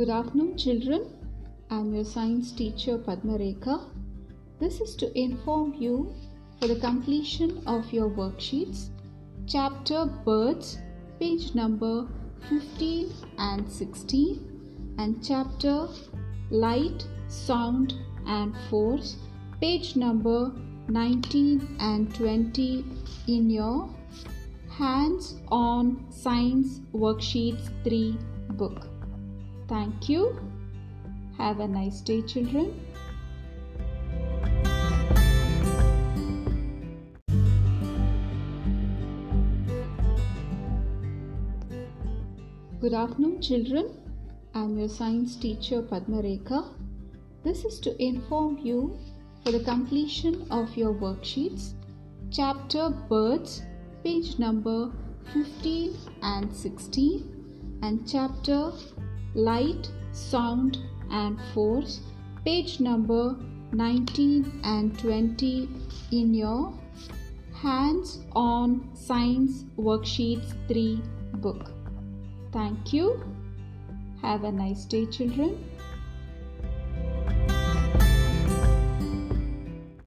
Good afternoon, children. I'm your science teacher Padma Rekha. This is to inform you for the completion of your worksheets, chapter Birds, page number 15 and 16, and chapter Light, Sound, and Force, page number 19 and 20 in your Hands on Science Worksheets 3 book. Thank you. Have a nice day, children. Good afternoon, children. I'm your science teacher Padma Rekha. This is to inform you for the completion of your worksheets, chapter Birds, page number 15 and 16, and chapter Light, Sound, and Force, page number 19 and 20 in your Hands on Science Worksheets 3 book. Thank you. Have a nice day, children.